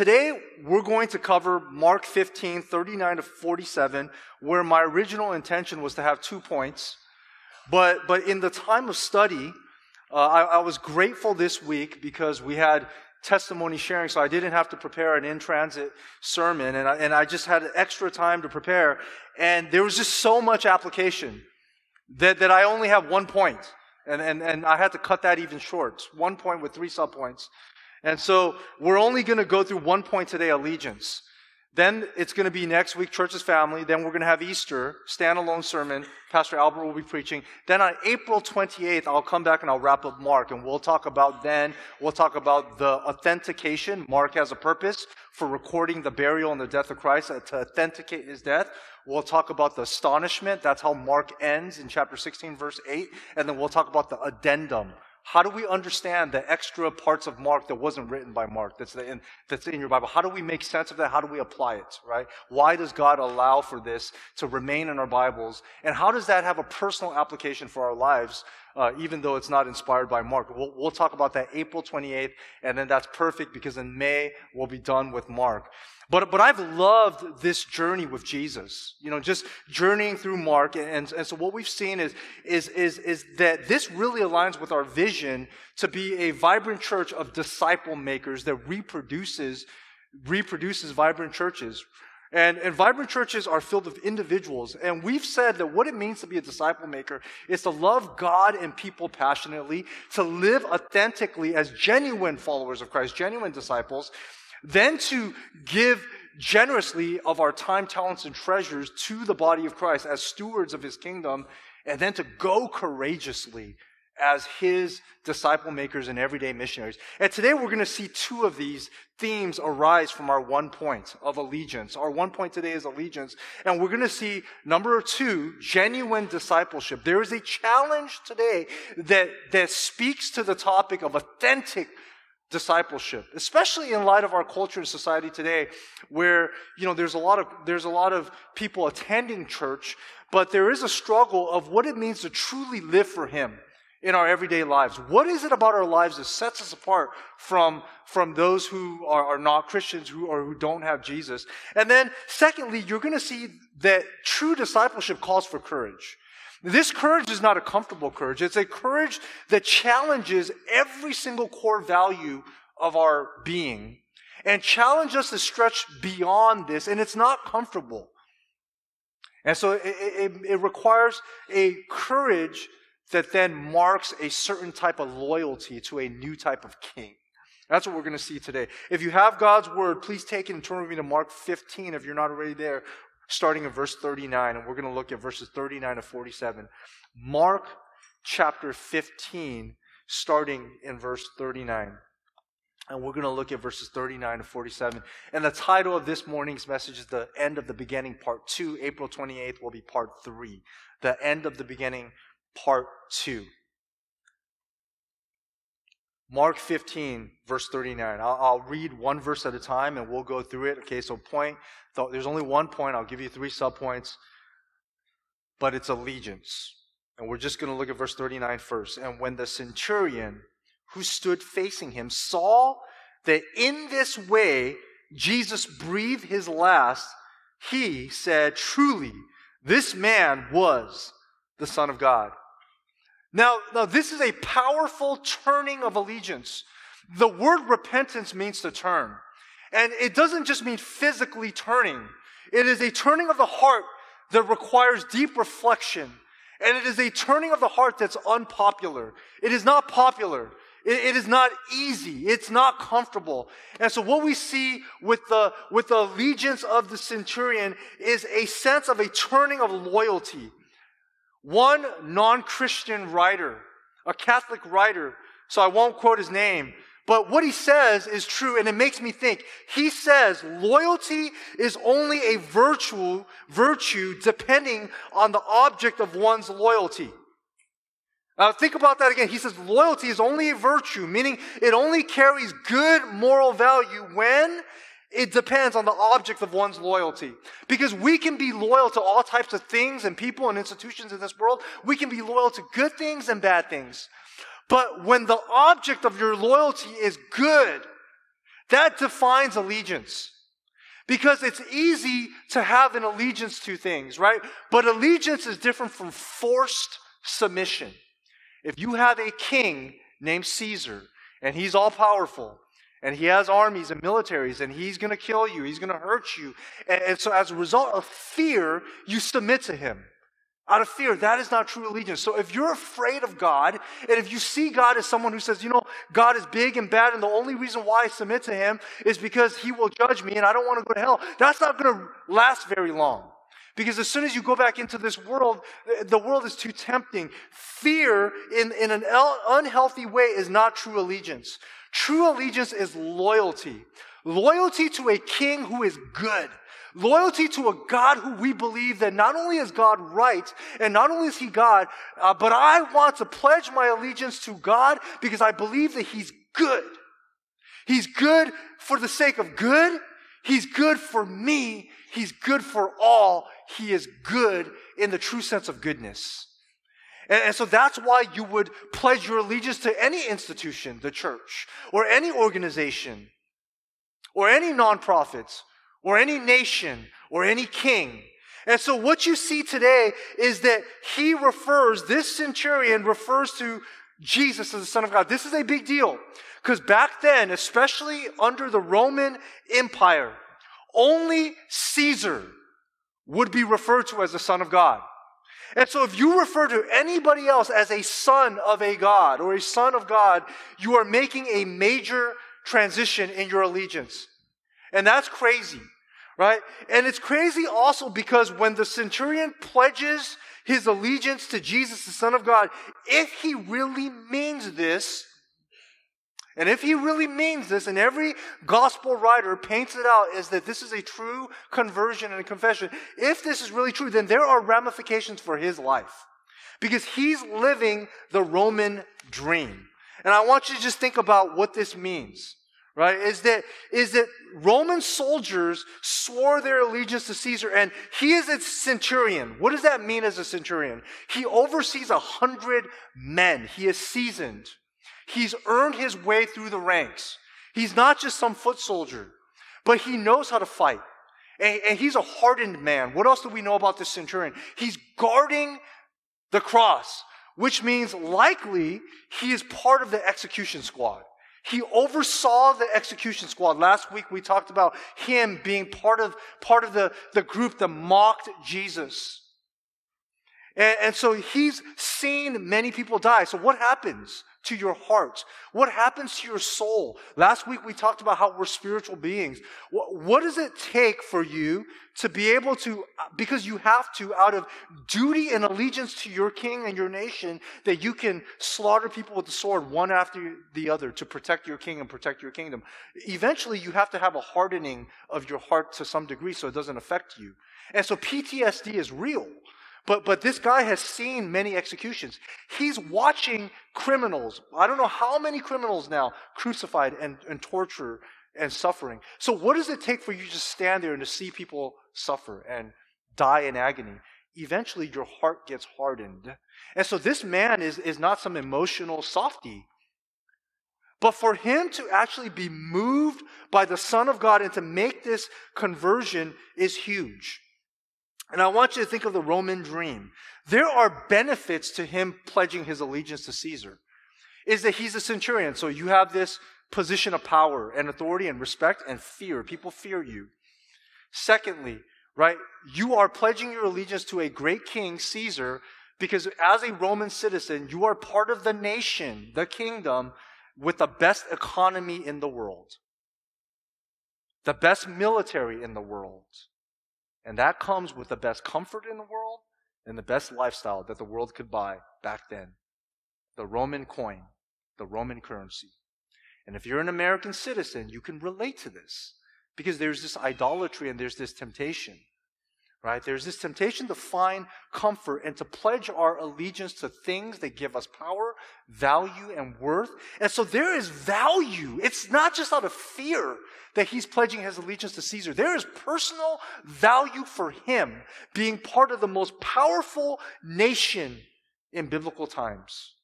Today, we're going to cover Mark 15, 39 to 47, where my original intention was to have two points. But, but in the time of study, uh, I, I was grateful this week because we had testimony sharing, so I didn't have to prepare an in transit sermon, and I, and I just had extra time to prepare. And there was just so much application that, that I only have one. And, and, and I had to cut that even short. One point with three subpoints. And so we're only going to go through one point today, allegiance. Then it's going to be next week, Church's Family. Then we're going to have Easter, standalone sermon. Pastor Albert will be preaching. Then on April 28th, I'll come back and I'll wrap up Mark. And we'll talk about then, we'll talk about the authentication. Mark has a purpose for recording the burial and the death of Christ uh, to authenticate his death. We'll talk about the astonishment. That's how Mark ends in chapter 16, verse 8. And then we'll talk about the addendum how do we understand the extra parts of Mark that wasn't written by Mark that's in, that's in your Bible? How do we make sense of that? How do we apply it, right? Why does God allow for this to remain in our Bibles? And how does that have a personal application for our lives, uh, even though it's not inspired by Mark? We'll, we'll talk about that April 28th, and then that's perfect because in May we'll be done with Mark. But, but I've loved this journey with Jesus, you know, just journeying through Mark. And, and so what we've seen is, is, is, is that this really aligns with our vision to be a vibrant church of disciple makers that reproduces, reproduces vibrant churches. And, and vibrant churches are filled with individuals. And we've said that what it means to be a disciple maker is to love God and people passionately, to live authentically as genuine followers of Christ, genuine disciples, then to give generously of our time, talents, and treasures to the body of Christ as stewards of his kingdom, and then to go courageously as his disciple makers and everyday missionaries. And today we're going to see two of these themes arise from our one point of allegiance. Our one point today is allegiance. And we're going to see number two, genuine discipleship. There is a challenge today that, that speaks to the topic of authentic discipleship, especially in light of our culture and society today, where you know there's a lot of there's a lot of people attending church, but there is a struggle of what it means to truly live for Him in our everyday lives. What is it about our lives that sets us apart from from those who are, are not Christians who or who don't have Jesus? And then, secondly, you're going to see that true discipleship calls for courage. This courage is not a comfortable courage. It's a courage that challenges every single core value of our being and challenge us to stretch beyond this. And it's not comfortable. And so it, it, it requires a courage that then marks a certain type of loyalty to a new type of king. That's what we're going to see today. If you have God's word, please take it and turn with me to Mark 15 if you're not already there starting in verse 39, and we're going to look at verses 39 to 47. Mark chapter 15, starting in verse 39. And we're going to look at verses 39 to 47. And the title of this morning's message is The End of the Beginning, Part 2. April 28th will be Part 3. The End of the Beginning, Part 2. Mark 15, verse 39. I'll, I', read one verse at a time and we'll go through it. Okay, so point, there's only one point. I'll give you three subpoints, but it's allegiance. And we're just going to look at verse 39 first. And when the centurion who stood facing him saw that in this way Jesus breathed his last, he said, Truly, this man was the Son of God. Now, now this is a powerful turning of allegiance. The word repentance means to turn. And it doesn't just mean physically turning. It is a turning of the heart that requires deep reflection. And it is a turning of the heart that's unpopular. It is not popular. It, it is not easy. It's not comfortable. And so what we see with the, with the allegiance of the centurion is a sense of a turning of loyalty. One non Christian writer, a Catholic writer, so I won't quote his name, but what he says is true and it makes me think. He says loyalty is only a virtue, virtue depending on the object of one's loyalty. Now think about that again. He says loyalty is only a virtue, meaning it only carries good moral value when it depends on the object of one's loyalty. Because we can be loyal to all types of things and people and institutions in this world. We can be loyal to good things and bad things. But when the object of your loyalty is good, That defines allegiance. Because it's easy to have an allegiance to things, right? But allegiance is different from forced submission. If you have a king named Caesar, and he's all powerful, and he has armies and militaries, and he's going to kill you, he's going to hurt you. And, and so, as a result of fear, you submit to him out of fear. That is not true allegiance. So if you're afraid of God, and if you see God as someone who says, you know, God is big and bad, and the only reason why I submit to him is because he will judge me and I don't want to go to hell, that's not going to last very long. Because as soon as you go back into this world, the world is too tempting. Fear in, in an unhealthy way is not true allegiance. True allegiance is loyalty. Loyalty to a king who is good. Loyalty to a God who we believe that not only is God right, and not only is He God, uh, but I want to pledge my allegiance to God because I believe that He's good. He's good for the sake of good. He's good for me. He's good for all. He is good in the true sense of goodness. And, and, so that's why you would pledge your allegiance to any institution, the church, or any organization, or any nonprofits, or any nation or any king. And so what you see today is that he refers, this centurion refers to Jesus as the Son of God. This is a big deal. Because back then, especially under the Roman Empire, only Caesar would be referred to as the Son of God. And so if you refer to anybody else as a son of a God or a son of God, you are making a major transition in your allegiance. And that's crazy, right? And it's crazy also because when the centurion pledges his allegiance to Jesus, the Son of God, if he really means this, and if he really means this, and every gospel writer paints it out as that this is a true conversion and confession, if this is really true, then there are ramifications for his life. Because he's living the Roman dream. And I want you to just think about what this means right? Is that, is that Roman soldiers swore their allegiance to Caesar and he is a centurion. What does that mean as a centurion? He oversees a hundred men. He is seasoned. He's earned his way through the ranks. He's not just some foot soldier, but he knows how to fight. And, and he's a hardened man. What else do we know about this centurion? He's guarding the cross, which means likely he is part of the execution squad. He oversaw the execution squad. Last week we talked about him being part of, part of the, the group that mocked Jesus. And, and so he's seen many people die. So what happens? to your heart? What happens to your soul? Last week we talked about how we're spiritual beings. What, what, does it take for you to be able to, because you have to, out of duty and allegiance to your king and your nation, that you can slaughter people with the sword one after the other to protect your king and protect your kingdom? Eventually you have to have a hardening of your heart to some degree so it doesn't affect you. And so PTSD is real. But, but this guy has seen many executions. He's watching criminals. I don't know how many criminals now crucified and, and torture and suffering. So what does it take for you to stand there and to see people suffer and die in agony? Eventually your heart gets hardened. And so this man is, is not some emotional softy. But for him to actually be moved by the Son of God and to make this conversion is huge. And I want you to think of the Roman dream. There are benefits to him pledging his allegiance to Caesar. Is that he's a centurion, so you have this position of power and authority and respect and fear. People fear you. Secondly, right, you are pledging your allegiance to a great king, Caesar, because as a Roman citizen, you are part of the nation, the kingdom, with the best economy in the world, the best military in the world and that comes with the best comfort in the world and the best lifestyle that the world could buy back then the Roman coin, the Roman currency. And if you're an American citizen, you can relate to this because there's this idolatry and there's this temptation right? There's this temptation to find comfort and to pledge our allegiance to things that give us power, value, and worth. And so there is value. It's not just out of fear that he's pledging his allegiance to Caesar. There is personal value for him being part of the most powerful nation in biblical times.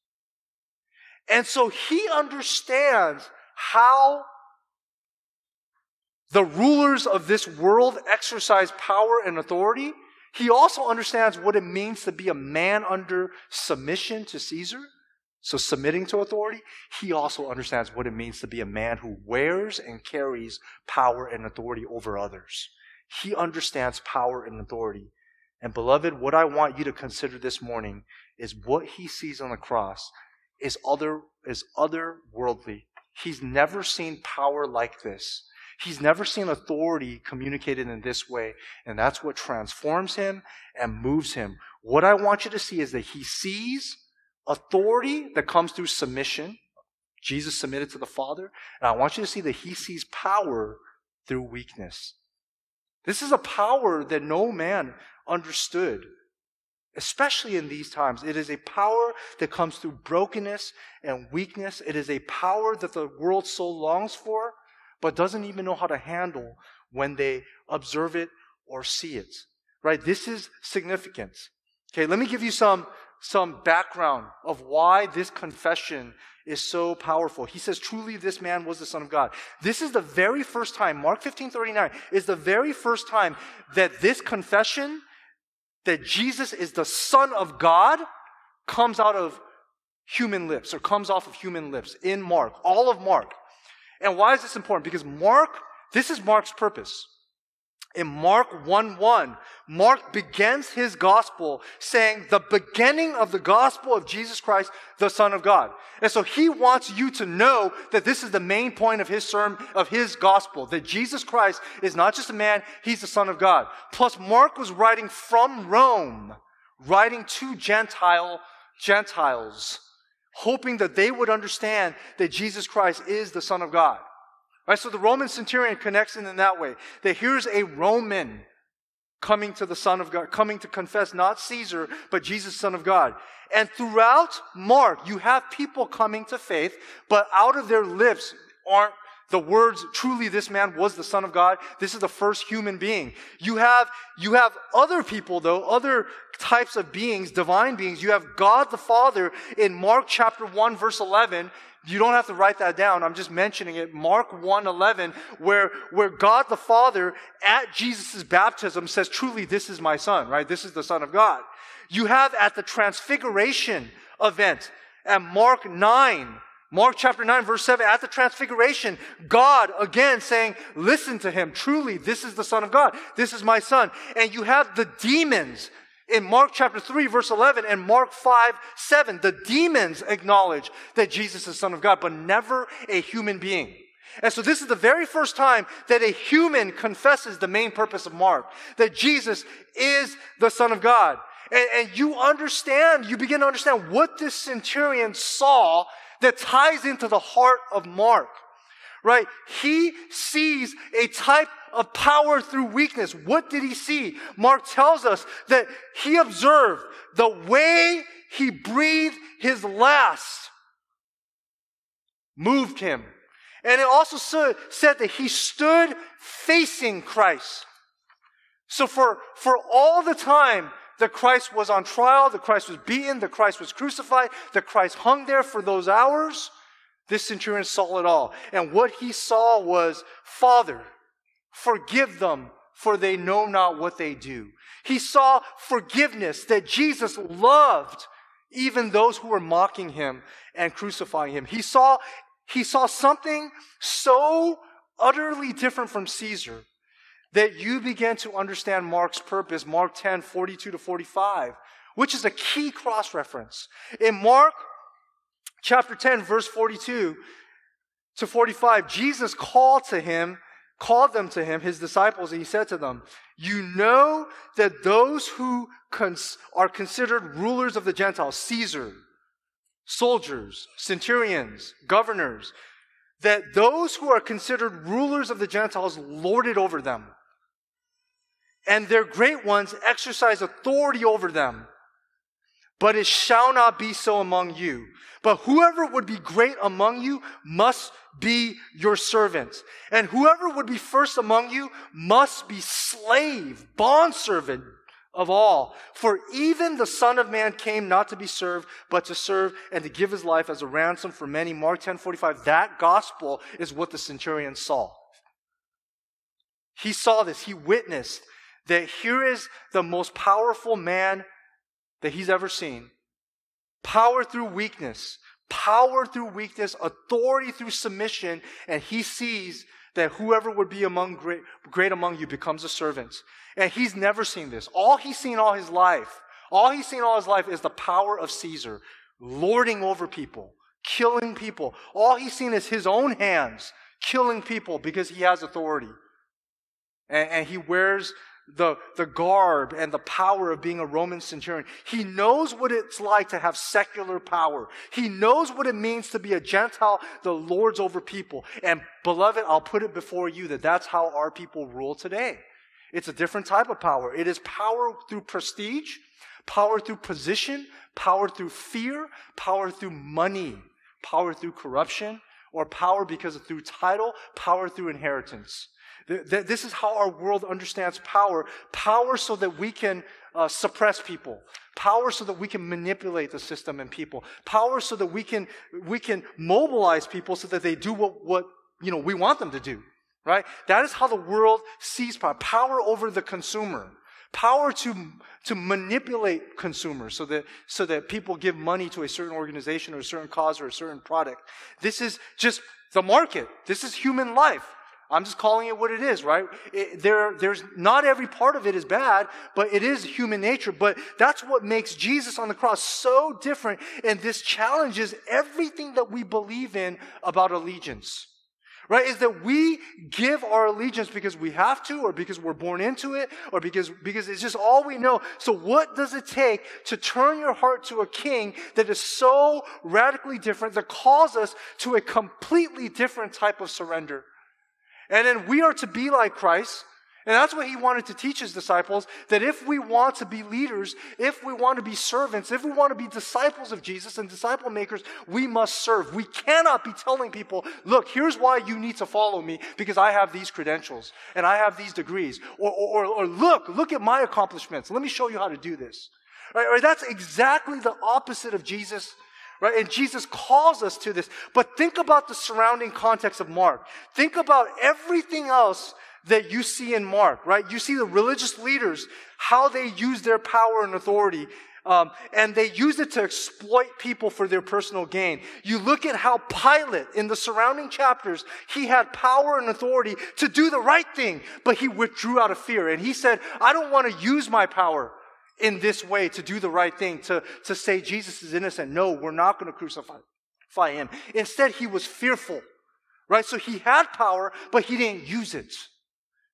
And so he understands how the rulers of this world exercise power and authority, he also understands what it means to be a man under submission to Caesar. So, submitting to authority, he also understands what it means to be a man who wears and carries power and authority over others. He understands power and authority. And, beloved, what I want you to consider this morning is what he sees on the cross is other is otherworldly. He's never seen power like this. He's never seen authority communicated in this way, and that's what transforms him and moves him. What I want you to see is that he sees authority that comes through submission. Jesus submitted to the Father, and I want you to see that he sees power through weakness. This is a power that no man understood especially in these times. It is a power that comes through brokenness and weakness. It is a power that the world so longs for, but doesn't even know how to handle when they observe it or see it. Right? This is significant. Okay, let me give you some, some background of why this confession is so powerful. He says, truly this man was the son of God. This is the very first time, Mark 15, 39, is the very first time that this confession that Jesus is the Son of God comes out of human lips or comes off of human lips in Mark, all of Mark. And why is this important? Because Mark, this is Mark's purpose. In Mark 1 1, Mark begins his gospel saying the beginning of the gospel of Jesus Christ, the Son of God. And so he wants you to know that this is the main point of his sermon, of his gospel, that Jesus Christ is not just a man, he's the Son of God. Plus, Mark was writing from Rome, writing to Gentile, Gentiles, hoping that they would understand that Jesus Christ is the Son of God. Right? So the Roman centurion connects in in that way. That here's a Roman coming to the Son of God, coming to confess not Caesar, but Jesus, Son of God. And throughout Mark, you have people coming to faith, but out of their lips aren't the words, truly this man was the Son of God. This is the first human being. You have, you have other people though, other types of beings, divine beings. You have God the Father in Mark chapter 1 verse 11 you don't have to write that down. I'm just mentioning it. Mark 1:11 where where God the Father at Jesus' baptism says truly this is my son, right? This is the son of God. You have at the transfiguration event at Mark 9 Mark chapter 9 verse 7 at the transfiguration God again saying listen to him truly this is the son of God this is my son and you have the demons in Mark chapter 3, verse 11, and Mark 5, 7, the demons acknowledge that Jesus is the Son of God, but never a human being. And so this is the very first time that a human confesses the main purpose of Mark, that Jesus is the Son of God. And, and you understand, you begin to understand what this centurion saw that ties into the heart of Mark right? He sees a type of power through weakness. What did he see? Mark tells us that he observed the way he breathed his last moved him. And it also said that he stood facing Christ. So for, for all the time that Christ was on trial, that Christ was beaten, that Christ was crucified, that Christ hung there for those hours, this centurion saw it all. And what he saw was, Father, forgive them, for they know not what they do. He saw forgiveness that Jesus loved even those who were mocking him and crucifying him. He saw, he saw something so utterly different from Caesar that you begin to understand Mark's purpose, Mark 10, 42 to 45, which is a key cross reference. In Mark chapter 10, verse 42 to 45, Jesus called to him, called them to him, his disciples, and he said to them, You know that those who cons- are considered rulers of the Gentiles, Caesar, soldiers, centurions, governors, that those who are considered rulers of the Gentiles lord it over them. And their great ones exercise authority over them. But it shall not be so among you. But whoever would be great among you must be your servant. And whoever would be first among you must be slave, bondservant of all. For even the Son of Man came not to be served, but to serve and to give his life as a ransom for many. Mark 10 45. That gospel is what the centurion saw. He saw this, he witnessed that here is the most powerful man that he's ever seen. Power through weakness, power through weakness, authority through submission, and he sees that whoever would be among great, great among you becomes a servant. And he's never seen this. All he's seen all his life, all he's seen all his life is the power of Caesar, lording over people, killing people. All he's seen is his own hands killing people because he has authority. And, and he wears the, the garb and the power of being a Roman centurion. He knows what it's like to have secular power. He knows what it means to be a Gentile, the lords over people. And beloved, I'll put it before you that that's how our people rule today. It's a different type of power. It is power through prestige, power through position, power through fear, power through money, power through corruption, or power because of through title, power through inheritance. This is how our world understands power. Power so that we can uh, suppress people. Power so that we can manipulate the system and people. Power so that we can, we can mobilize people so that they do what, what, you know, we want them to do. Right? That is how the world sees power. Power over the consumer. Power to, to manipulate consumers so that, so that people give money to a certain organization or a certain cause or a certain product. This is just the market. This is human life. I'm just calling it what it is, right? It, there, there's not every part of it is bad, but it is human nature. But that's what makes Jesus on the cross so different. And this challenges everything that we believe in about allegiance. Right? Is that we give our allegiance because we have to, or because we're born into it, or because, because it's just all we know. So what does it take to turn your heart to a king that is so radically different, that calls us to a completely different type of surrender? And then we are to be like Christ. And that's what he wanted to teach his disciples that if we want to be leaders, if we want to be servants, if we want to be disciples of Jesus and disciple makers, we must serve. We cannot be telling people, look, here's why you need to follow me because I have these credentials and I have these degrees. Or, or, or look, look at my accomplishments. Let me show you how to do this. Right? Or that's exactly the opposite of Jesus Right? And Jesus calls us to this. But think about the surrounding context of Mark. Think about everything else that you see in Mark, right? You see the religious leaders, how they use their power and authority. Um, and they use it to exploit people for their personal gain. You look at how Pilate, in the surrounding chapters, he had power and authority to do the right thing, but he withdrew out of fear. And he said, I don't want to use my power in this way to do the right thing, to, to say Jesus is innocent. No, we're not going to crucify him. Instead, he was fearful, right? So he had power, but he didn't use it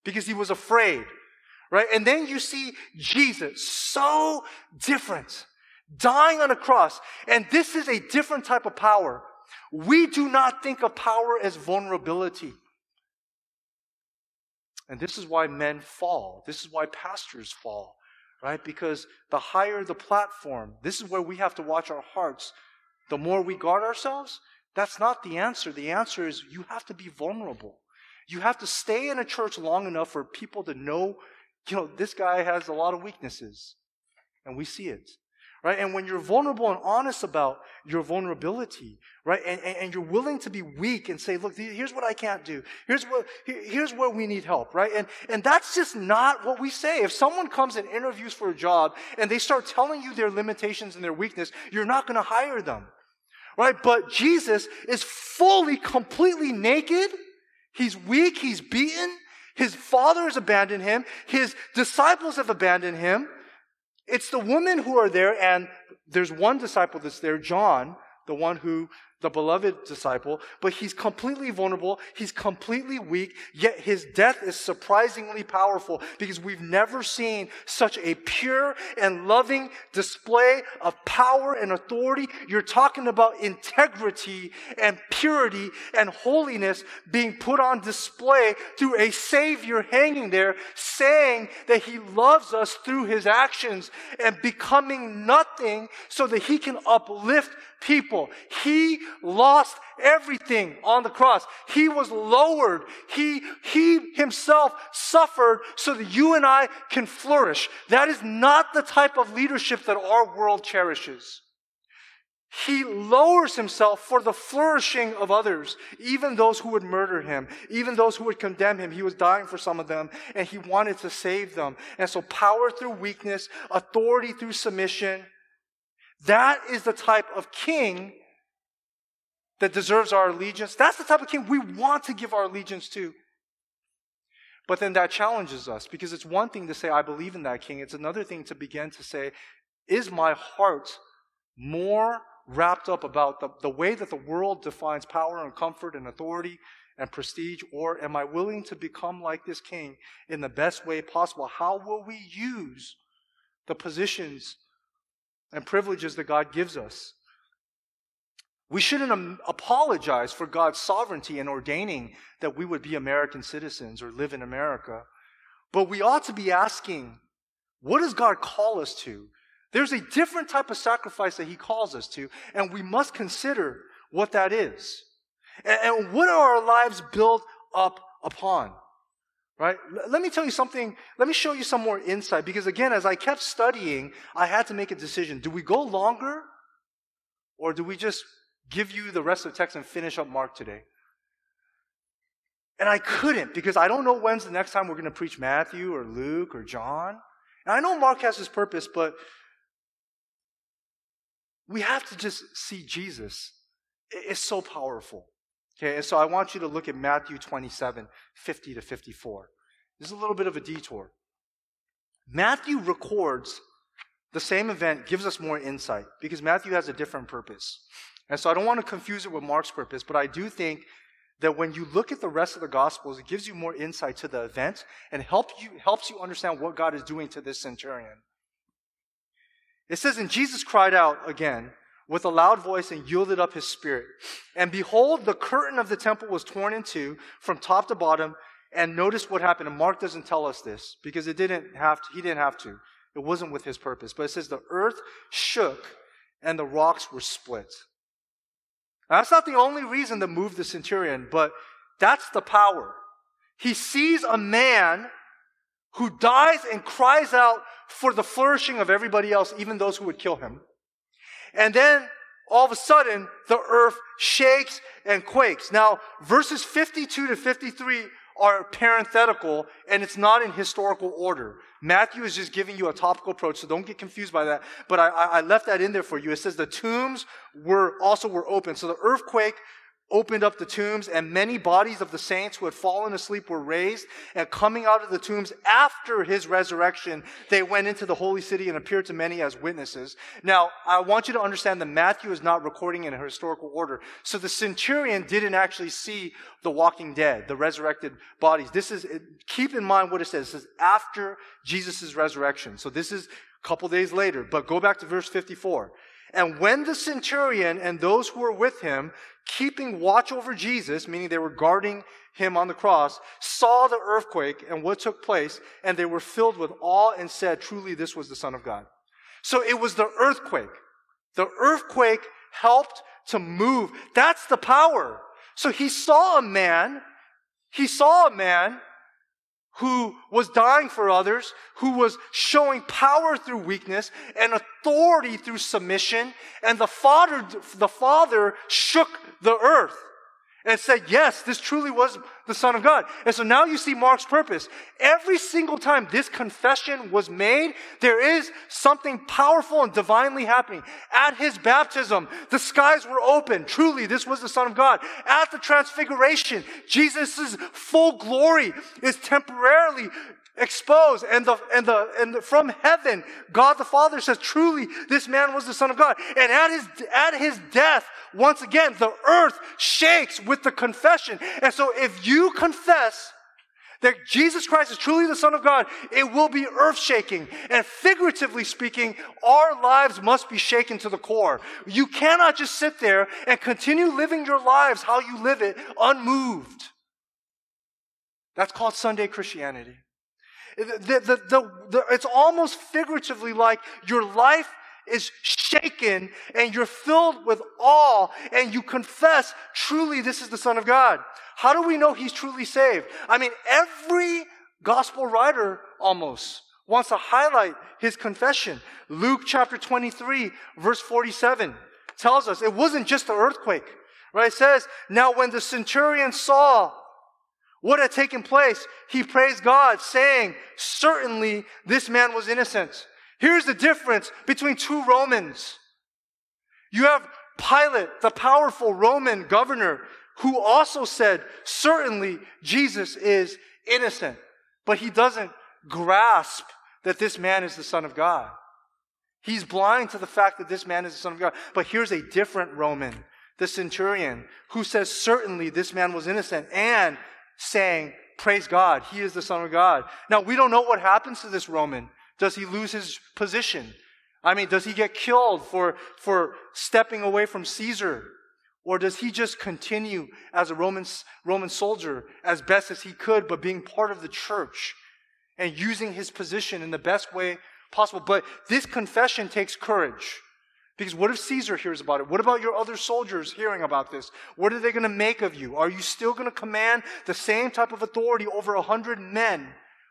because he was afraid, right? And then you see Jesus, so different, dying on a cross. And this is a different type of power. We do not think of power as vulnerability. And this is why men fall. This is why pastors fall right? Because the higher the platform, this is where we have to watch our hearts. The more we guard ourselves, that's not the answer. The answer is you have to be vulnerable. You have to stay in a church long enough for people to know, you know, this guy has a lot of weaknesses. And we see it right? And when you're vulnerable and honest about your vulnerability, right? And, and, and, you're willing to be weak and say, look, here's what I can't do. Here's what, here's where we need help, right? And, and that's just not what we say. If someone comes and interviews for a job and they start telling you their limitations and their weakness, you're not going to hire them, right? But Jesus is fully, completely naked. He's weak. He's beaten. His father has abandoned him. His disciples have abandoned him. It's the women who are there, and there's one disciple that's there, John, the one who the beloved disciple, but he's completely vulnerable. He's completely weak, yet his death is surprisingly powerful because we've never seen such a pure and loving display of power and authority. You're talking about integrity and purity and holiness being put on display through a savior hanging there saying that he loves us through his actions and becoming nothing so that he can uplift people. He lost everything on the cross. He was lowered. He, he himself suffered so that you and I can flourish. That is not the type of leadership that our world cherishes. he lowers himself for the flourishing of others, even those who would murder him, even those who would condemn him. He was dying for some of them, and he wanted to save them. And so, power through weakness, authority through submission, that is the type of king that deserves our allegiance. That's the type of king we want to give our allegiance to. But then that challenges us because it's one thing to say, I believe in that king. It's another thing to begin to say, is my heart more wrapped up about the, the way that the world defines power and comfort and authority and prestige, or am I willing to become like this king in the best way possible? How will we use the positions and privileges that God gives us? We shouldn't um, apologize for God's sovereignty in ordaining that we would be American citizens or live in America. But we ought to be asking, what does God call us to? There's a different type of sacrifice that He calls us to, and we must consider what that is. And, and what are our lives built up upon? Right? Let me tell you something. Let me show you some more insight because again, as I kept studying, I had to make a decision. Do we go longer or do we just give you the rest of the text and finish up Mark today. And I couldn't because I don't know when's the next time we're going to preach Matthew or Luke or John. And I know Mark has his purpose, but we have to just see Jesus. It's so powerful. Okay, and so I want you to look at Matthew 27, 50 to 54. This is a little bit of a detour. Matthew records the same event, gives us more insight because Matthew has a different purpose. And so I don't want to confuse it with Mark's purpose, but I do think that when you look at the rest of the Gospels, it gives you more insight to the event and help you, helps you understand what God is doing to this centurion. It says, And Jesus cried out again with a loud voice and yielded up his spirit. And behold, the curtain of the temple was torn in two from top to bottom. And notice what happened. And Mark doesn't tell us this because it didn't have to, he didn't have to. It wasn't with his purpose. But it says the earth shook and the rocks were split. Now, that's not the only reason that moved the centurion, but that's the power. He sees a man who dies and cries out for the flourishing of everybody else, even those who would kill him. And then all of a sudden, the earth shakes and quakes. Now, verses 52 to 53 are parenthetical and it's not in historical order. Matthew is just giving you a topical approach, so don't get confused by that. But I, I left that in there for you. It says the tombs were also were open. So the earthquake opened up the tombs, and many bodies of the saints who had fallen asleep were raised. And coming out of the tombs after his resurrection, they went into the holy city and appeared to many as witnesses. Now, I want you to understand that Matthew is not recording in a historical order. So the centurion didn't actually see the walking dead, the resurrected bodies. This is, keep in mind what it says. It says after Jesus' resurrection. So this is a couple days later, but go back to verse 54. And when the centurion and those who were with him, keeping watch over Jesus, meaning they were guarding him on the cross, saw the earthquake and what took place, and they were filled with awe and said, Truly, this was the Son of God. So it was the earthquake. The earthquake helped to move. That's the power. So he saw a man, he saw a man who was dying for others, who was showing power through weakness and authority through submission. And the father, the father shook the earth and said, yes, this truly was the Son of God. And so now you see Mark's purpose. Every single time this confession was made, there is something powerful and divinely happening. At his baptism, the skies were open. Truly, this was the Son of God. At the transfiguration, Jesus' full glory is temporarily exposed and the and the and the, from heaven god the father says truly this man was the son of god and at his at his death once again the earth shakes with the confession and so if you confess that Jesus Christ is truly the Son of God, it will be earth shaking. And figuratively speaking, our lives must be shaken to the core. You cannot just sit there and continue living your lives how you live it unmoved. That's called Sunday Christianity. The, the, the, it's almost figuratively like your life is shaken and you're filled with awe and you confess, truly, this is the Son of God. How do we know he's truly saved? I mean, every gospel writer almost wants to highlight his confession. Luke chapter 23, verse 47 tells us it wasn't just the earthquake, right? It says, now when the centurion saw what had taken place, he praised God, saying, certainly this man was innocent. Here's the difference between two Romans. You have Pilate, the powerful Roman governor, who also said, certainly Jesus is innocent. But he doesn't grasp that this man is the Son of God. He's blind to the fact that this man is the Son of God. But here's a different Roman, the centurion, who says, certainly this man was innocent, and saying, praise God, he is the Son of God. Now, we don't know what happens to this Roman. Does he lose his position? I mean, does he get killed for, for stepping away from Caesar? Or does he just continue as a Roman, Roman soldier as best as he could, but being part of the church and using his position in the best way possible? But this confession takes courage. Because what if Caesar hears about it? What about your other soldiers hearing about this? What are they going to make of you? Are you still going to command the same type of authority over a hundred men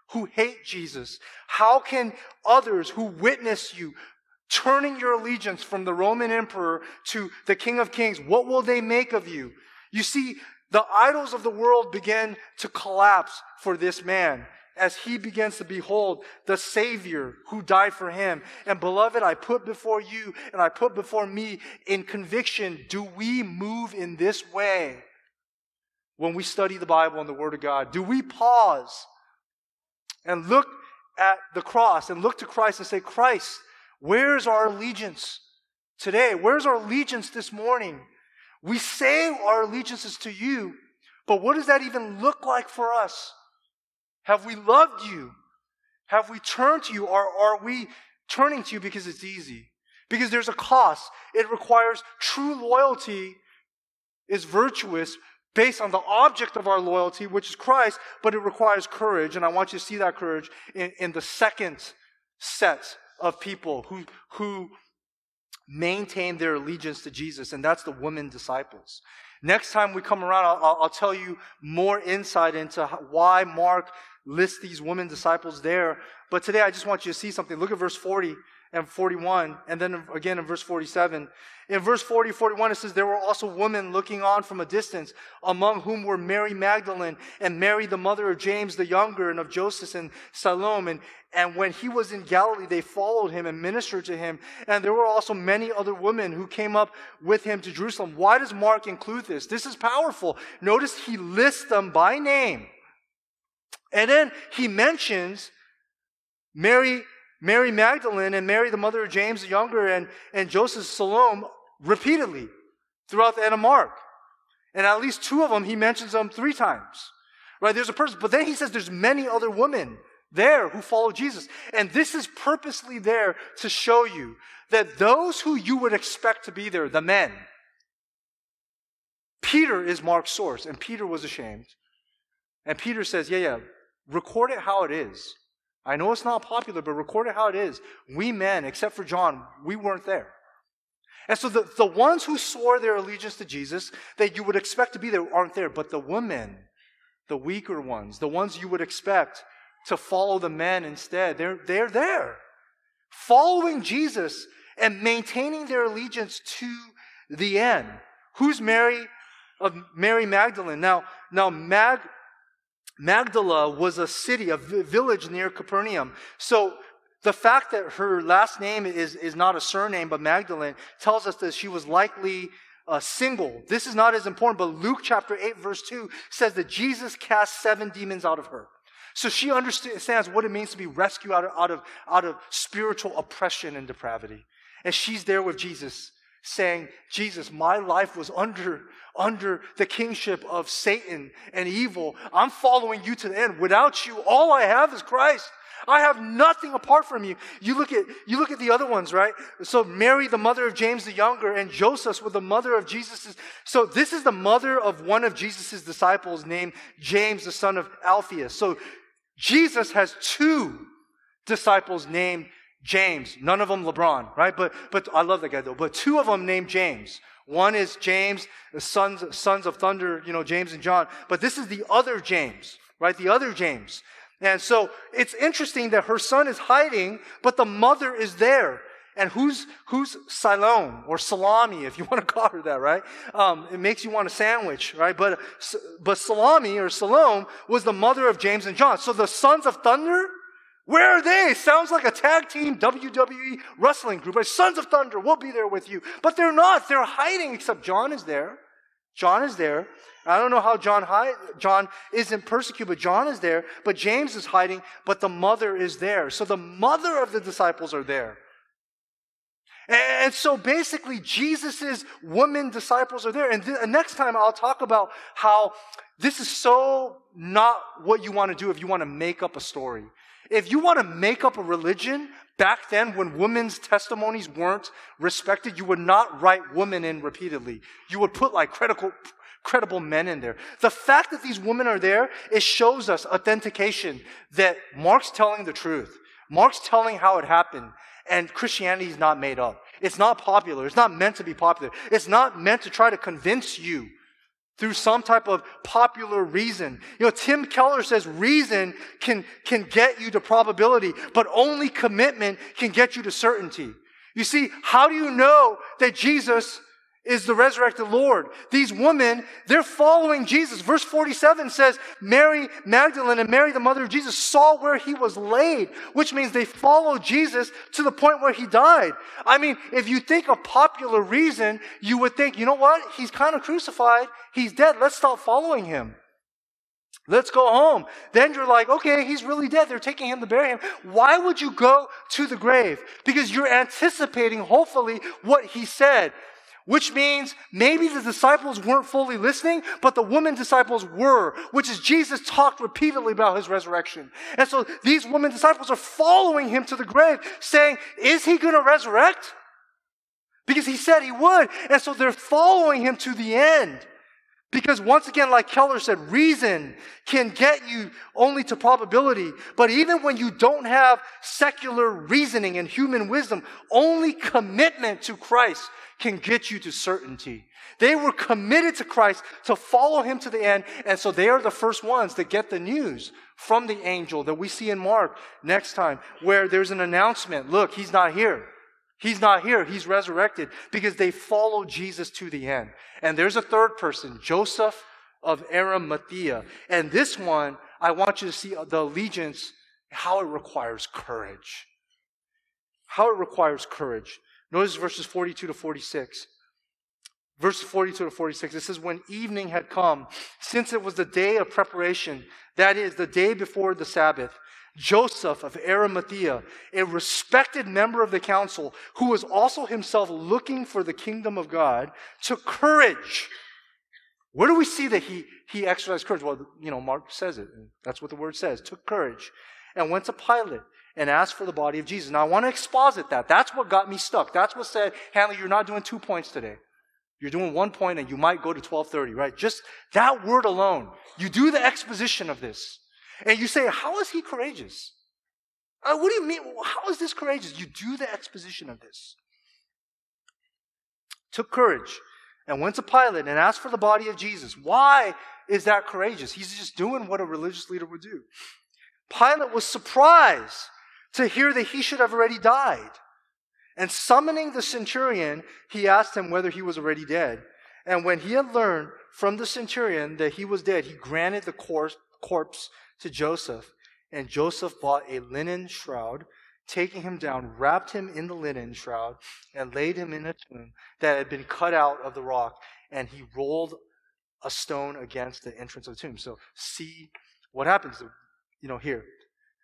who hate Jesus? How can others who witness you turning your allegiance from the Roman emperor to the King of Kings, what will they make of you? You see, the idols of the world began to collapse for this man as he begins to behold the Savior who died for him. And beloved, I put before you and I put before me in conviction, do we move in this way when we study the Bible and the Word of God? Do we pause and look at the cross and look to Christ and say, Christ, Where's our allegiance today? Where's our allegiance this morning? We say our allegiance is to you, but what does that even look like for us? Have we loved you? Have we turned to you? Or are we turning to you because it's easy? Because there's a cost. It requires true loyalty is virtuous based on the object of our loyalty, which is Christ, but it requires courage. And I want you to see that courage in, in the second set of people who, who maintain their allegiance to Jesus, and that's the women disciples. Next time we come around, I'll, I'll tell you more insight into why Mark lists these women disciples there. But today I just want you to see something. Look at verse 40 and 41, and then again in verse 47. In verse 40, 41, it says, There were also women looking on from a distance, among whom were Mary Magdalene and Mary, the mother of James the younger, and of Joseph and Salome. And, and when he was in Galilee, they followed him and ministered to him. And there were also many other women who came up with him to Jerusalem. Why does Mark include this? This is powerful. Notice he lists them by name. And then he mentions Mary Mary Magdalene and Mary, the mother of James the younger, and, and Joseph Salome repeatedly throughout the end of Mark. And at least two of them, he mentions them three times. Right? There's a person, but then he says there's many other women there who follow Jesus. And this is purposely there to show you that those who you would expect to be there, the men, Peter is Mark's source, and Peter was ashamed. And Peter says, Yeah, yeah, record it how it is. I know it's not popular, but record it how it is. We men, except for John, we weren't there. And so the, the ones who swore their allegiance to Jesus that you would expect to be there aren't there, but the women, the weaker ones, the ones you would expect to follow the men instead, they're, they're there. Following Jesus and maintaining their allegiance to the end. Who's Mary of Mary Magdalene? Now, now Mag, Magdala was a city, a village near Capernaum. So the fact that her last name is, is not a surname, but Magdalene, tells us that she was likely uh, single. This is not as important, but Luke chapter 8, verse 2 says that Jesus cast seven demons out of her. So she understands what it means to be rescued out of, out of, out of spiritual oppression and depravity. And she's there with Jesus saying, Jesus, my life was under, under the kingship of Satan and evil. I'm following you to the end. Without you, all I have is Christ. I have nothing apart from you. You look at, you look at the other ones, right? So Mary, the mother of James the younger, and Joseph with the mother of Jesus. So this is the mother of one of Jesus' disciples named James, the son of Alphaeus. So Jesus has two disciples named James. None of them LeBron, right? But, but I love that guy though. But two of them named James. One is James, the sons, sons of thunder, you know, James and John. But this is the other James, right? The other James. And so it's interesting that her son is hiding, but the mother is there. And who's, who's Siloam or Salami, if you want to call her that, right? Um, it makes you want a sandwich, right? But, but Salami or Salome was the mother of James and John. So the sons of thunder, where are they? Sounds like a tag team WWE wrestling group. Right? Sons of Thunder, we'll be there with you. But they're not. They're hiding, except John is there. John is there. I don't know how John hide, John isn't persecuted, but John is there. But James is hiding, but the mother is there. So the mother of the disciples are there. And so basically, Jesus' women disciples are there. And next time I'll talk about how this is so not what you want to do if you want to make up a story. If you want to make up a religion, back then when women's testimonies weren't respected, you would not write women in repeatedly. You would put like critical, credible men in there. The fact that these women are there, it shows us authentication that Mark's telling the truth. Mark's telling how it happened. And Christianity is not made up. It's not popular. It's not meant to be popular. It's not meant to try to convince you through some type of popular reason. You know, Tim Keller says reason can, can get you to probability, but only commitment can get you to certainty. You see, how do you know that Jesus is the resurrected Lord. These women, they're following Jesus. Verse 47 says, Mary Magdalene and Mary, the mother of Jesus, saw where he was laid, which means they followed Joses to the point where he died. I mean, if you think of popular reason, you would think, you know what? He's kind of crucified. He's dead. Let's stop following him. Let's go home. Then you're like, okay, he's really dead. They're taking him to bury him. Why would you go to the grave? Because you're anticipating, hopefully, what he said. Which means maybe the disciples weren't fully listening, but the women disciples were, which is Jesus talked repeatedly about his resurrection. And so these women disciples are following him to the grave, saying, is he going to resurrect? Because he said he would. And so they're following him to the end. Because once again, like Keller said, reason can get you only to probability. But even when you don't have secular reasoning and human wisdom, only commitment to Christ can get you to certainty. They were committed to Christ to follow him to the end. And so they are the first ones that get the news from the angel that we see in Mark next time, where there's an announcement. Look, he's not here. He's not here. He's resurrected because they follow Jesus to the end. And there's a third person, Joseph of Arimathea. And this one, I want you to see the allegiance, how it requires courage. How it requires courage. Notice verses 42 to 46. Verses 42 to 46, it says, When evening had come, since it was the day of preparation, that is, the day before the Sabbath, Joseph of Arimathea, a respected member of the council, who was also himself looking for the kingdom of God, took courage. Where do we see that he, he exercised courage? Well, you know, Mark says it. That's what the word says. Took courage and went to Pilate and asked for the body of Jesus. Now I want to exposit that. That's what got me stuck. That's what said, Hanley, you're not doing two points today. You're doing one point and you might go to 1230, right? Just that word alone. You do the exposition of this. And you say, how is he courageous? Uh, what do you mean? How is this courageous? You do the exposition of this. Took courage and went to Pilate and asked for the body of Jesus. Why is that courageous? He's just doing what a religious leader would do. Pilate was surprised to hear that he should have already died. And summoning the centurion, he asked him whether he was already dead. And when he had learned from the centurion that he was dead, he granted the corpse, corpse to Joseph. And Joseph bought a linen shroud, taking him down, wrapped him in the linen shroud, and laid him in a tomb that had been cut out of the rock. And he rolled a stone against the entrance of the tomb. So see what happens, you know, here.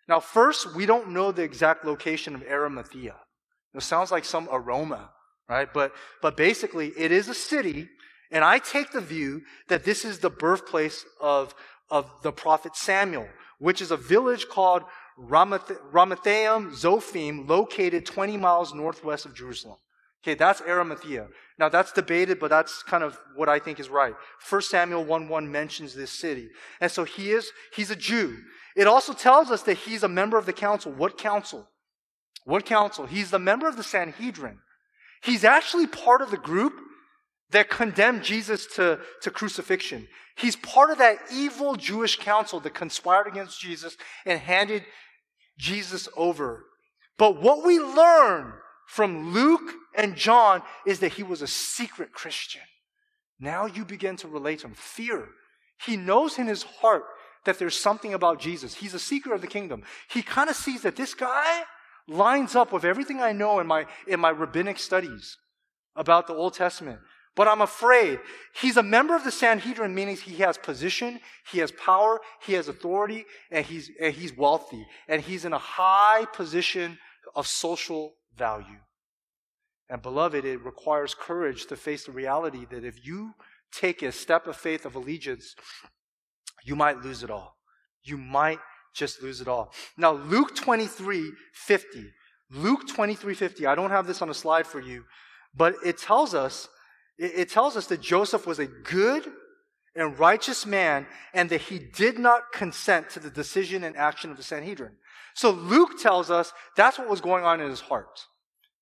Now, first, we don't know the exact location of Arimathea. It sounds like some aroma, right? But, but basically, it is a city, and I take the view that this is the birthplace of, of the prophet Samuel, which is a village called Ramath- Ramathaim Zophim, located 20 miles northwest of Jerusalem. Okay, that's Arimathea. Now that's debated, but that's kind of what I think is right. 1 Samuel 1 1 mentions this city. And so he is, he's a Jew. It also tells us that he's a member of the council. What council? What council? He's the member of the Sanhedrin. He's actually part of the group that condemned Jesus to, to crucifixion. He's part of that evil Jewish council that conspired against Jesus and handed Jesus over. But what we learn from Luke and John is that he was a secret Christian. Now you begin to relate to him. Fear. He knows in his heart that there's something about Jesus. He's a seeker of the kingdom. He kind of sees that this guy lines up with everything I know in my, in my rabbinic studies about the Old Testament. But I'm afraid he's a member of the Sanhedrin, meaning he has position, he has power, he has authority, and he's, and he's wealthy. And he's in a high position of social value. And beloved, it requires courage to face the reality that if you take a step of faith of allegiance, you might lose it all. You might just lose it all. Now, Luke 23 50. Luke 23 50. I don't have this on a slide for you, but it tells us, it tells us that Joseph was a good and righteous man and that he did not consent to the decision and action of the Sanhedrin. So Luke tells us that's what was going on in his heart.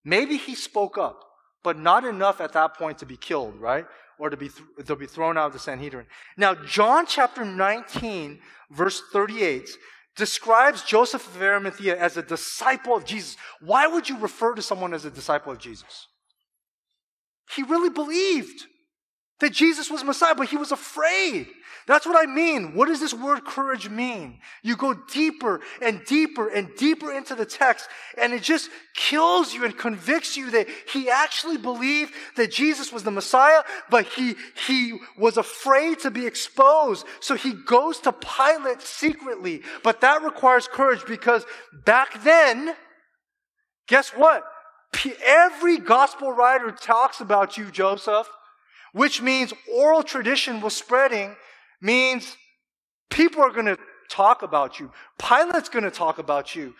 Maybe he spoke up, but not enough at that point to be killed, right? Or to be, th- to be thrown out of the Sanhedrin. Now, John chapter 19, verse 38, describes Joseph of Arimathea as a disciple of Jesus. Why would you refer to someone as a disciple of Jesus? He really believed that Jesus was Messiah, but he was afraid. That's what I mean. What does this word courage mean? You go deeper and deeper and deeper into the text, and it just kills you and convicts you that he actually believed that Jesus was the Messiah, but he, he was afraid to be exposed. So he goes to Pilate secretly. But that requires courage because back then, guess what? Every gospel writer talks about you, Joseph which means oral tradition was spreading, means people are going to talk about you. Pilate's going to talk about you.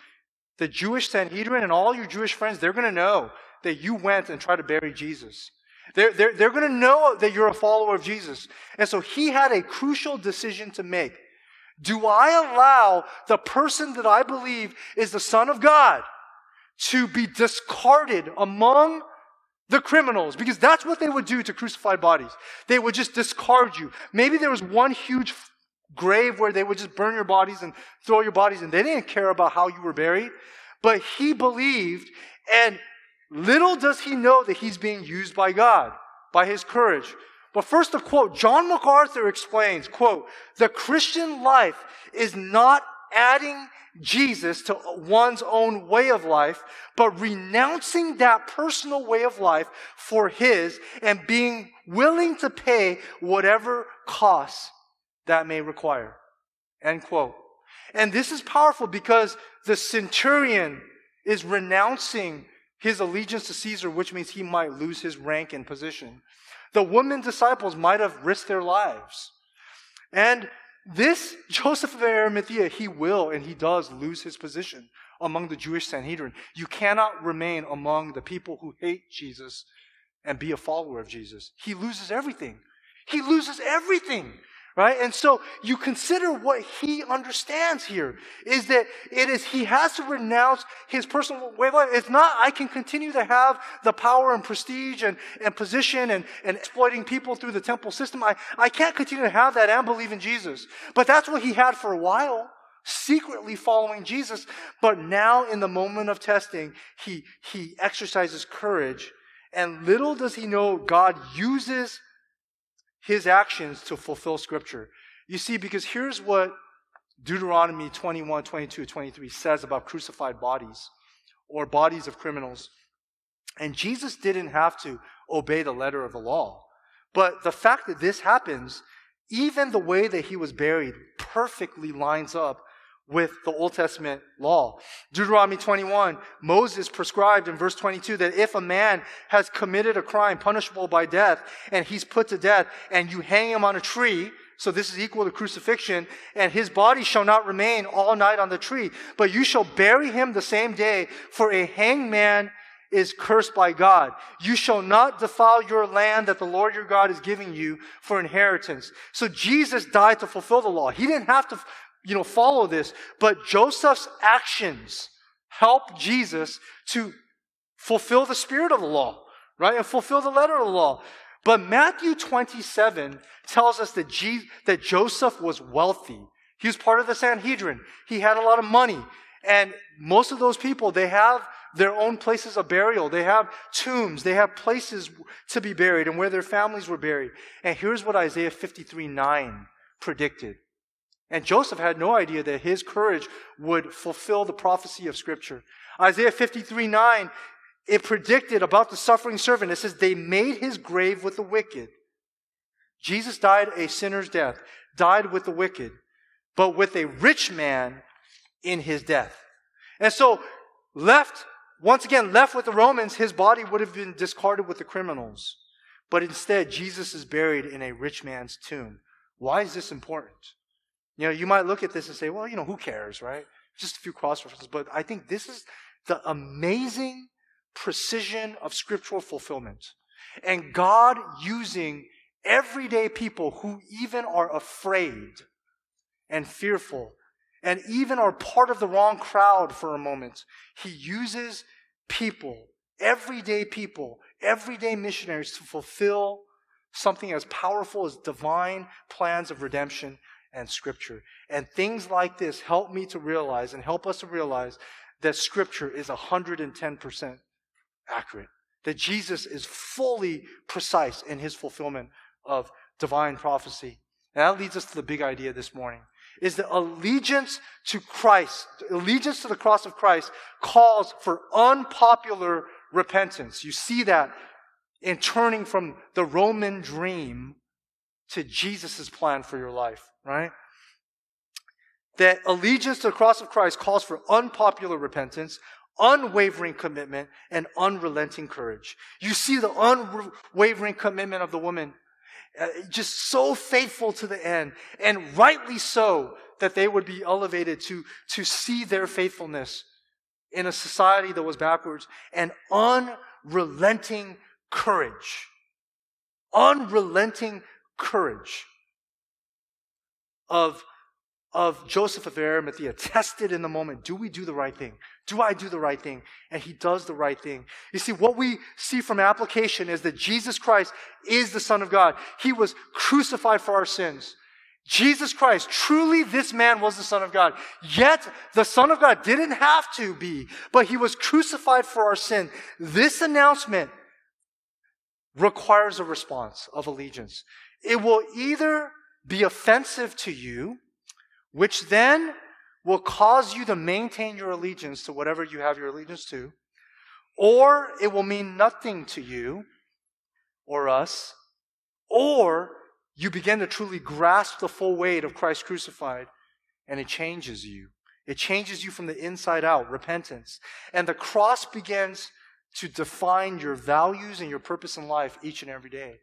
The Jewish Sanhedrin and all your Jewish friends, they're going to know that you went and tried to bury Jesus. They're, they're, they're going to know that you're a follower of Jesus. And so he had a crucial decision to make. Do I allow the person that I believe is the Son of God to be discarded among the criminals, because that's what they would do to crucified bodies. They would just discard you. Maybe there was one huge grave where they would just burn your bodies and throw your bodies in. They didn't care about how you were buried, but he believed, and little does he know that he's being used by God, by his courage. But first, a quote, John MacArthur explains, quote, the Christian life is not adding Jesus to one's own way of life, but renouncing that personal way of life for his and being willing to pay whatever costs that may require. End quote. And this is powerful because the centurion is renouncing his allegiance to Caesar, which means he might lose his rank and position. The women disciples might have risked their lives. And this Joseph of Arimathea, he will and he does lose his position among the Jewish Sanhedrin. You cannot remain among the people who hate Jesus and be a follower of Jesus. He loses everything. He loses everything. Right? And so you consider what he understands here is that it is, he has to renounce his personal way of life. It's not, I can continue to have the power and prestige and, and position and, and exploiting people through the temple system. I, I can't continue to have that and believe in Jesus. But that's what he had for a while secretly following Jesus. But now in the moment of testing, he, he exercises courage. And little does he know God uses his actions to fulfill scripture. You see, because here's what Deuteronomy 21, 22, 23 says about crucified bodies or bodies of criminals. And Jesus didn't have to obey the letter of the law. But the fact that this happens, even the way that he was buried perfectly lines up with the Old Testament law. Deuteronomy 21, Moses prescribed in verse 22 that if a man has committed a crime punishable by death and he's put to death and you hang him on a tree, so this is equal to crucifixion, and his body shall not remain all night on the tree, but you shall bury him the same day, for a hangman is cursed by God. You shall not defile your land that the Lord your God is giving you for inheritance. So Jesus died to fulfill the law. He didn't have to you know, follow this. But Joseph's actions help Jesus to fulfill the spirit of the law, right? And fulfill the letter of the law. But Matthew 27 tells us that, Je- that Joseph was wealthy. He was part of the Sanhedrin. He had a lot of money. And most of those people, they have their own places of burial. They have tombs. They have places to be buried and where their families were buried. And here's what Isaiah 53 9 predicted. And Joseph had no idea that his courage would fulfill the prophecy of Scripture. Isaiah 53 9, it predicted about the suffering servant. It says, They made his grave with the wicked. Jesus died a sinner's death, died with the wicked, but with a rich man in his death. And so, left, once again, left with the Romans, his body would have been discarded with the criminals. But instead, Jesus is buried in a rich man's tomb. Why is this important? You know, you might look at this and say, well, you know, who cares, right? Just a few cross references. But I think this is the amazing precision of scriptural fulfillment. And God using everyday people who even are afraid and fearful and even are part of the wrong crowd for a moment. He uses people, everyday people, everyday missionaries to fulfill something as powerful as divine plans of redemption and Scripture. And things like this help me to realize and help us to realize that Scripture is 110% accurate. That Jesus is fully precise in his fulfillment of divine prophecy. And that leads us to the big idea this morning. Is that allegiance to Christ, allegiance to the cross of Christ calls for unpopular repentance. You see that in turning from the Roman dream to Jesus' plan for your life right? That allegiance to the cross of Christ calls for unpopular repentance, unwavering commitment, and unrelenting courage. You see the unwavering commitment of the woman, uh, just so faithful to the end, and rightly so that they would be elevated to, to see their faithfulness in a society that was backwards, and unrelenting courage. Unrelenting courage of, of Joseph of Arimathea tested in the moment. Do we do the right thing? Do I do the right thing? And he does the right thing. You see, what we see from application is that Jesus Christ is the Son of God. He was crucified for our sins. Jesus Christ, truly this man was the Son of God. Yet the Son of God didn't have to be, but he was crucified for our sin. This announcement requires a response of allegiance. It will either be offensive to you, which then will cause you to maintain your allegiance to whatever you have your allegiance to, or it will mean nothing to you or us, or you begin to truly grasp the full weight of Christ crucified and it changes you. It changes you from the inside out, repentance. And the cross begins to define your values and your purpose in life each and every day.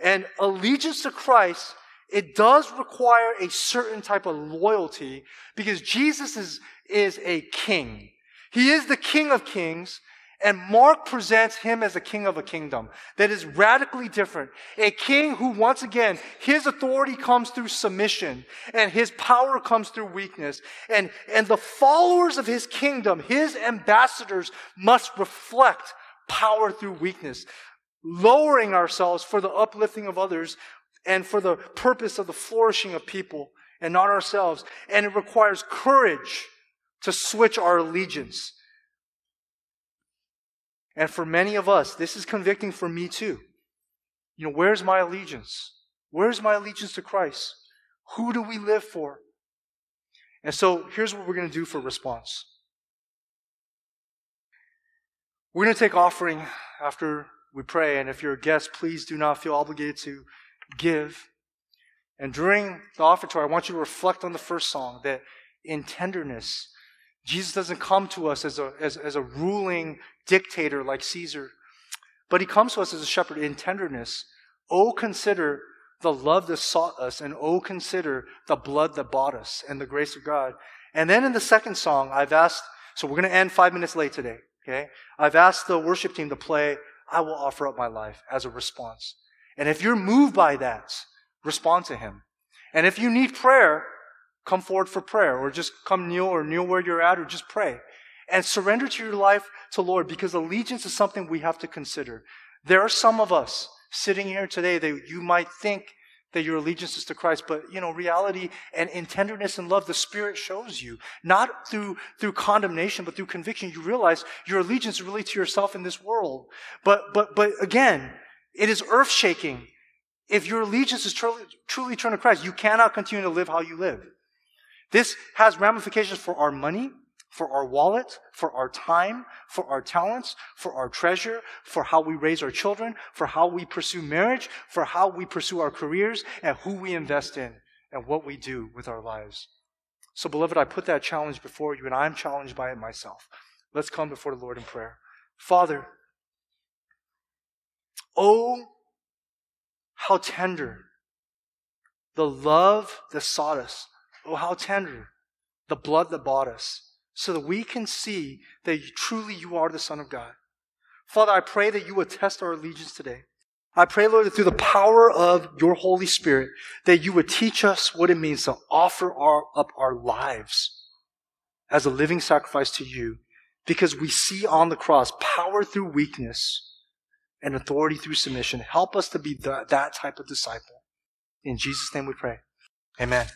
And allegiance to Christ it does require a certain type of loyalty because Jesus is, is a king. He is the king of kings, and Mark presents him as a king of a kingdom that is radically different. A king who, once again, his authority comes through submission and his power comes through weakness. And, and the followers of his kingdom, his ambassadors, must reflect power through weakness, lowering ourselves for the uplifting of others and for the purpose of the flourishing of people and not ourselves. And it requires courage to switch our allegiance. And for many of us, this is convicting for me too. You know, where's my allegiance? Where's my allegiance to Christ? Who do we live for? And so here's what we're going to do for response. We're going to take offering after we pray. And if you're a guest, please do not feel obligated to give. And during the offertory, I want you to reflect on the first song that in tenderness, Jesus doesn't come to us as a, as, as a ruling dictator like Caesar, but he comes to us as a shepherd in tenderness. Oh, consider the love that sought us, and oh, consider the blood that bought us and the grace of God. And then in the second song, I've asked, so we're going to end five minutes late today, okay? I've asked the worship team to play, I will offer up my life as a response. And if you're moved by that, respond to Him. And if you need prayer, come forward for prayer or just come kneel or kneel where you're at or just pray. And surrender to your life to Lord because allegiance is something we have to consider. There are some of us sitting here today that you might think that your allegiance is to Christ, but you know, reality and in tenderness and love, the Spirit shows you. Not through, through condemnation, but through conviction. You realize your allegiance is really to yourself in this world. But, but, but again, it is earth shaking. If your allegiance is truly, truly turned to Christ, you cannot continue to live how you live. This has ramifications for our money, for our wallet, for our time, for our talents, for our treasure, for how we raise our children, for how we pursue marriage, for how we pursue our careers, and who we invest in, and what we do with our lives. So, beloved, I put that challenge before you, and I'm challenged by it myself. Let's come before the Lord in prayer. Father, oh, how tender the love that sought us. Oh, how tender the blood that bought us so that we can see that truly you are the Son of God. Father, I pray that you will test our allegiance today. I pray, Lord, that through the power of your Holy Spirit, that you would teach us what it means to offer our, up our lives as a living sacrifice to you, because we see on the cross power through weakness and authority through submission. Help us to be that type of disciple. In Jesus' name we pray. Amen.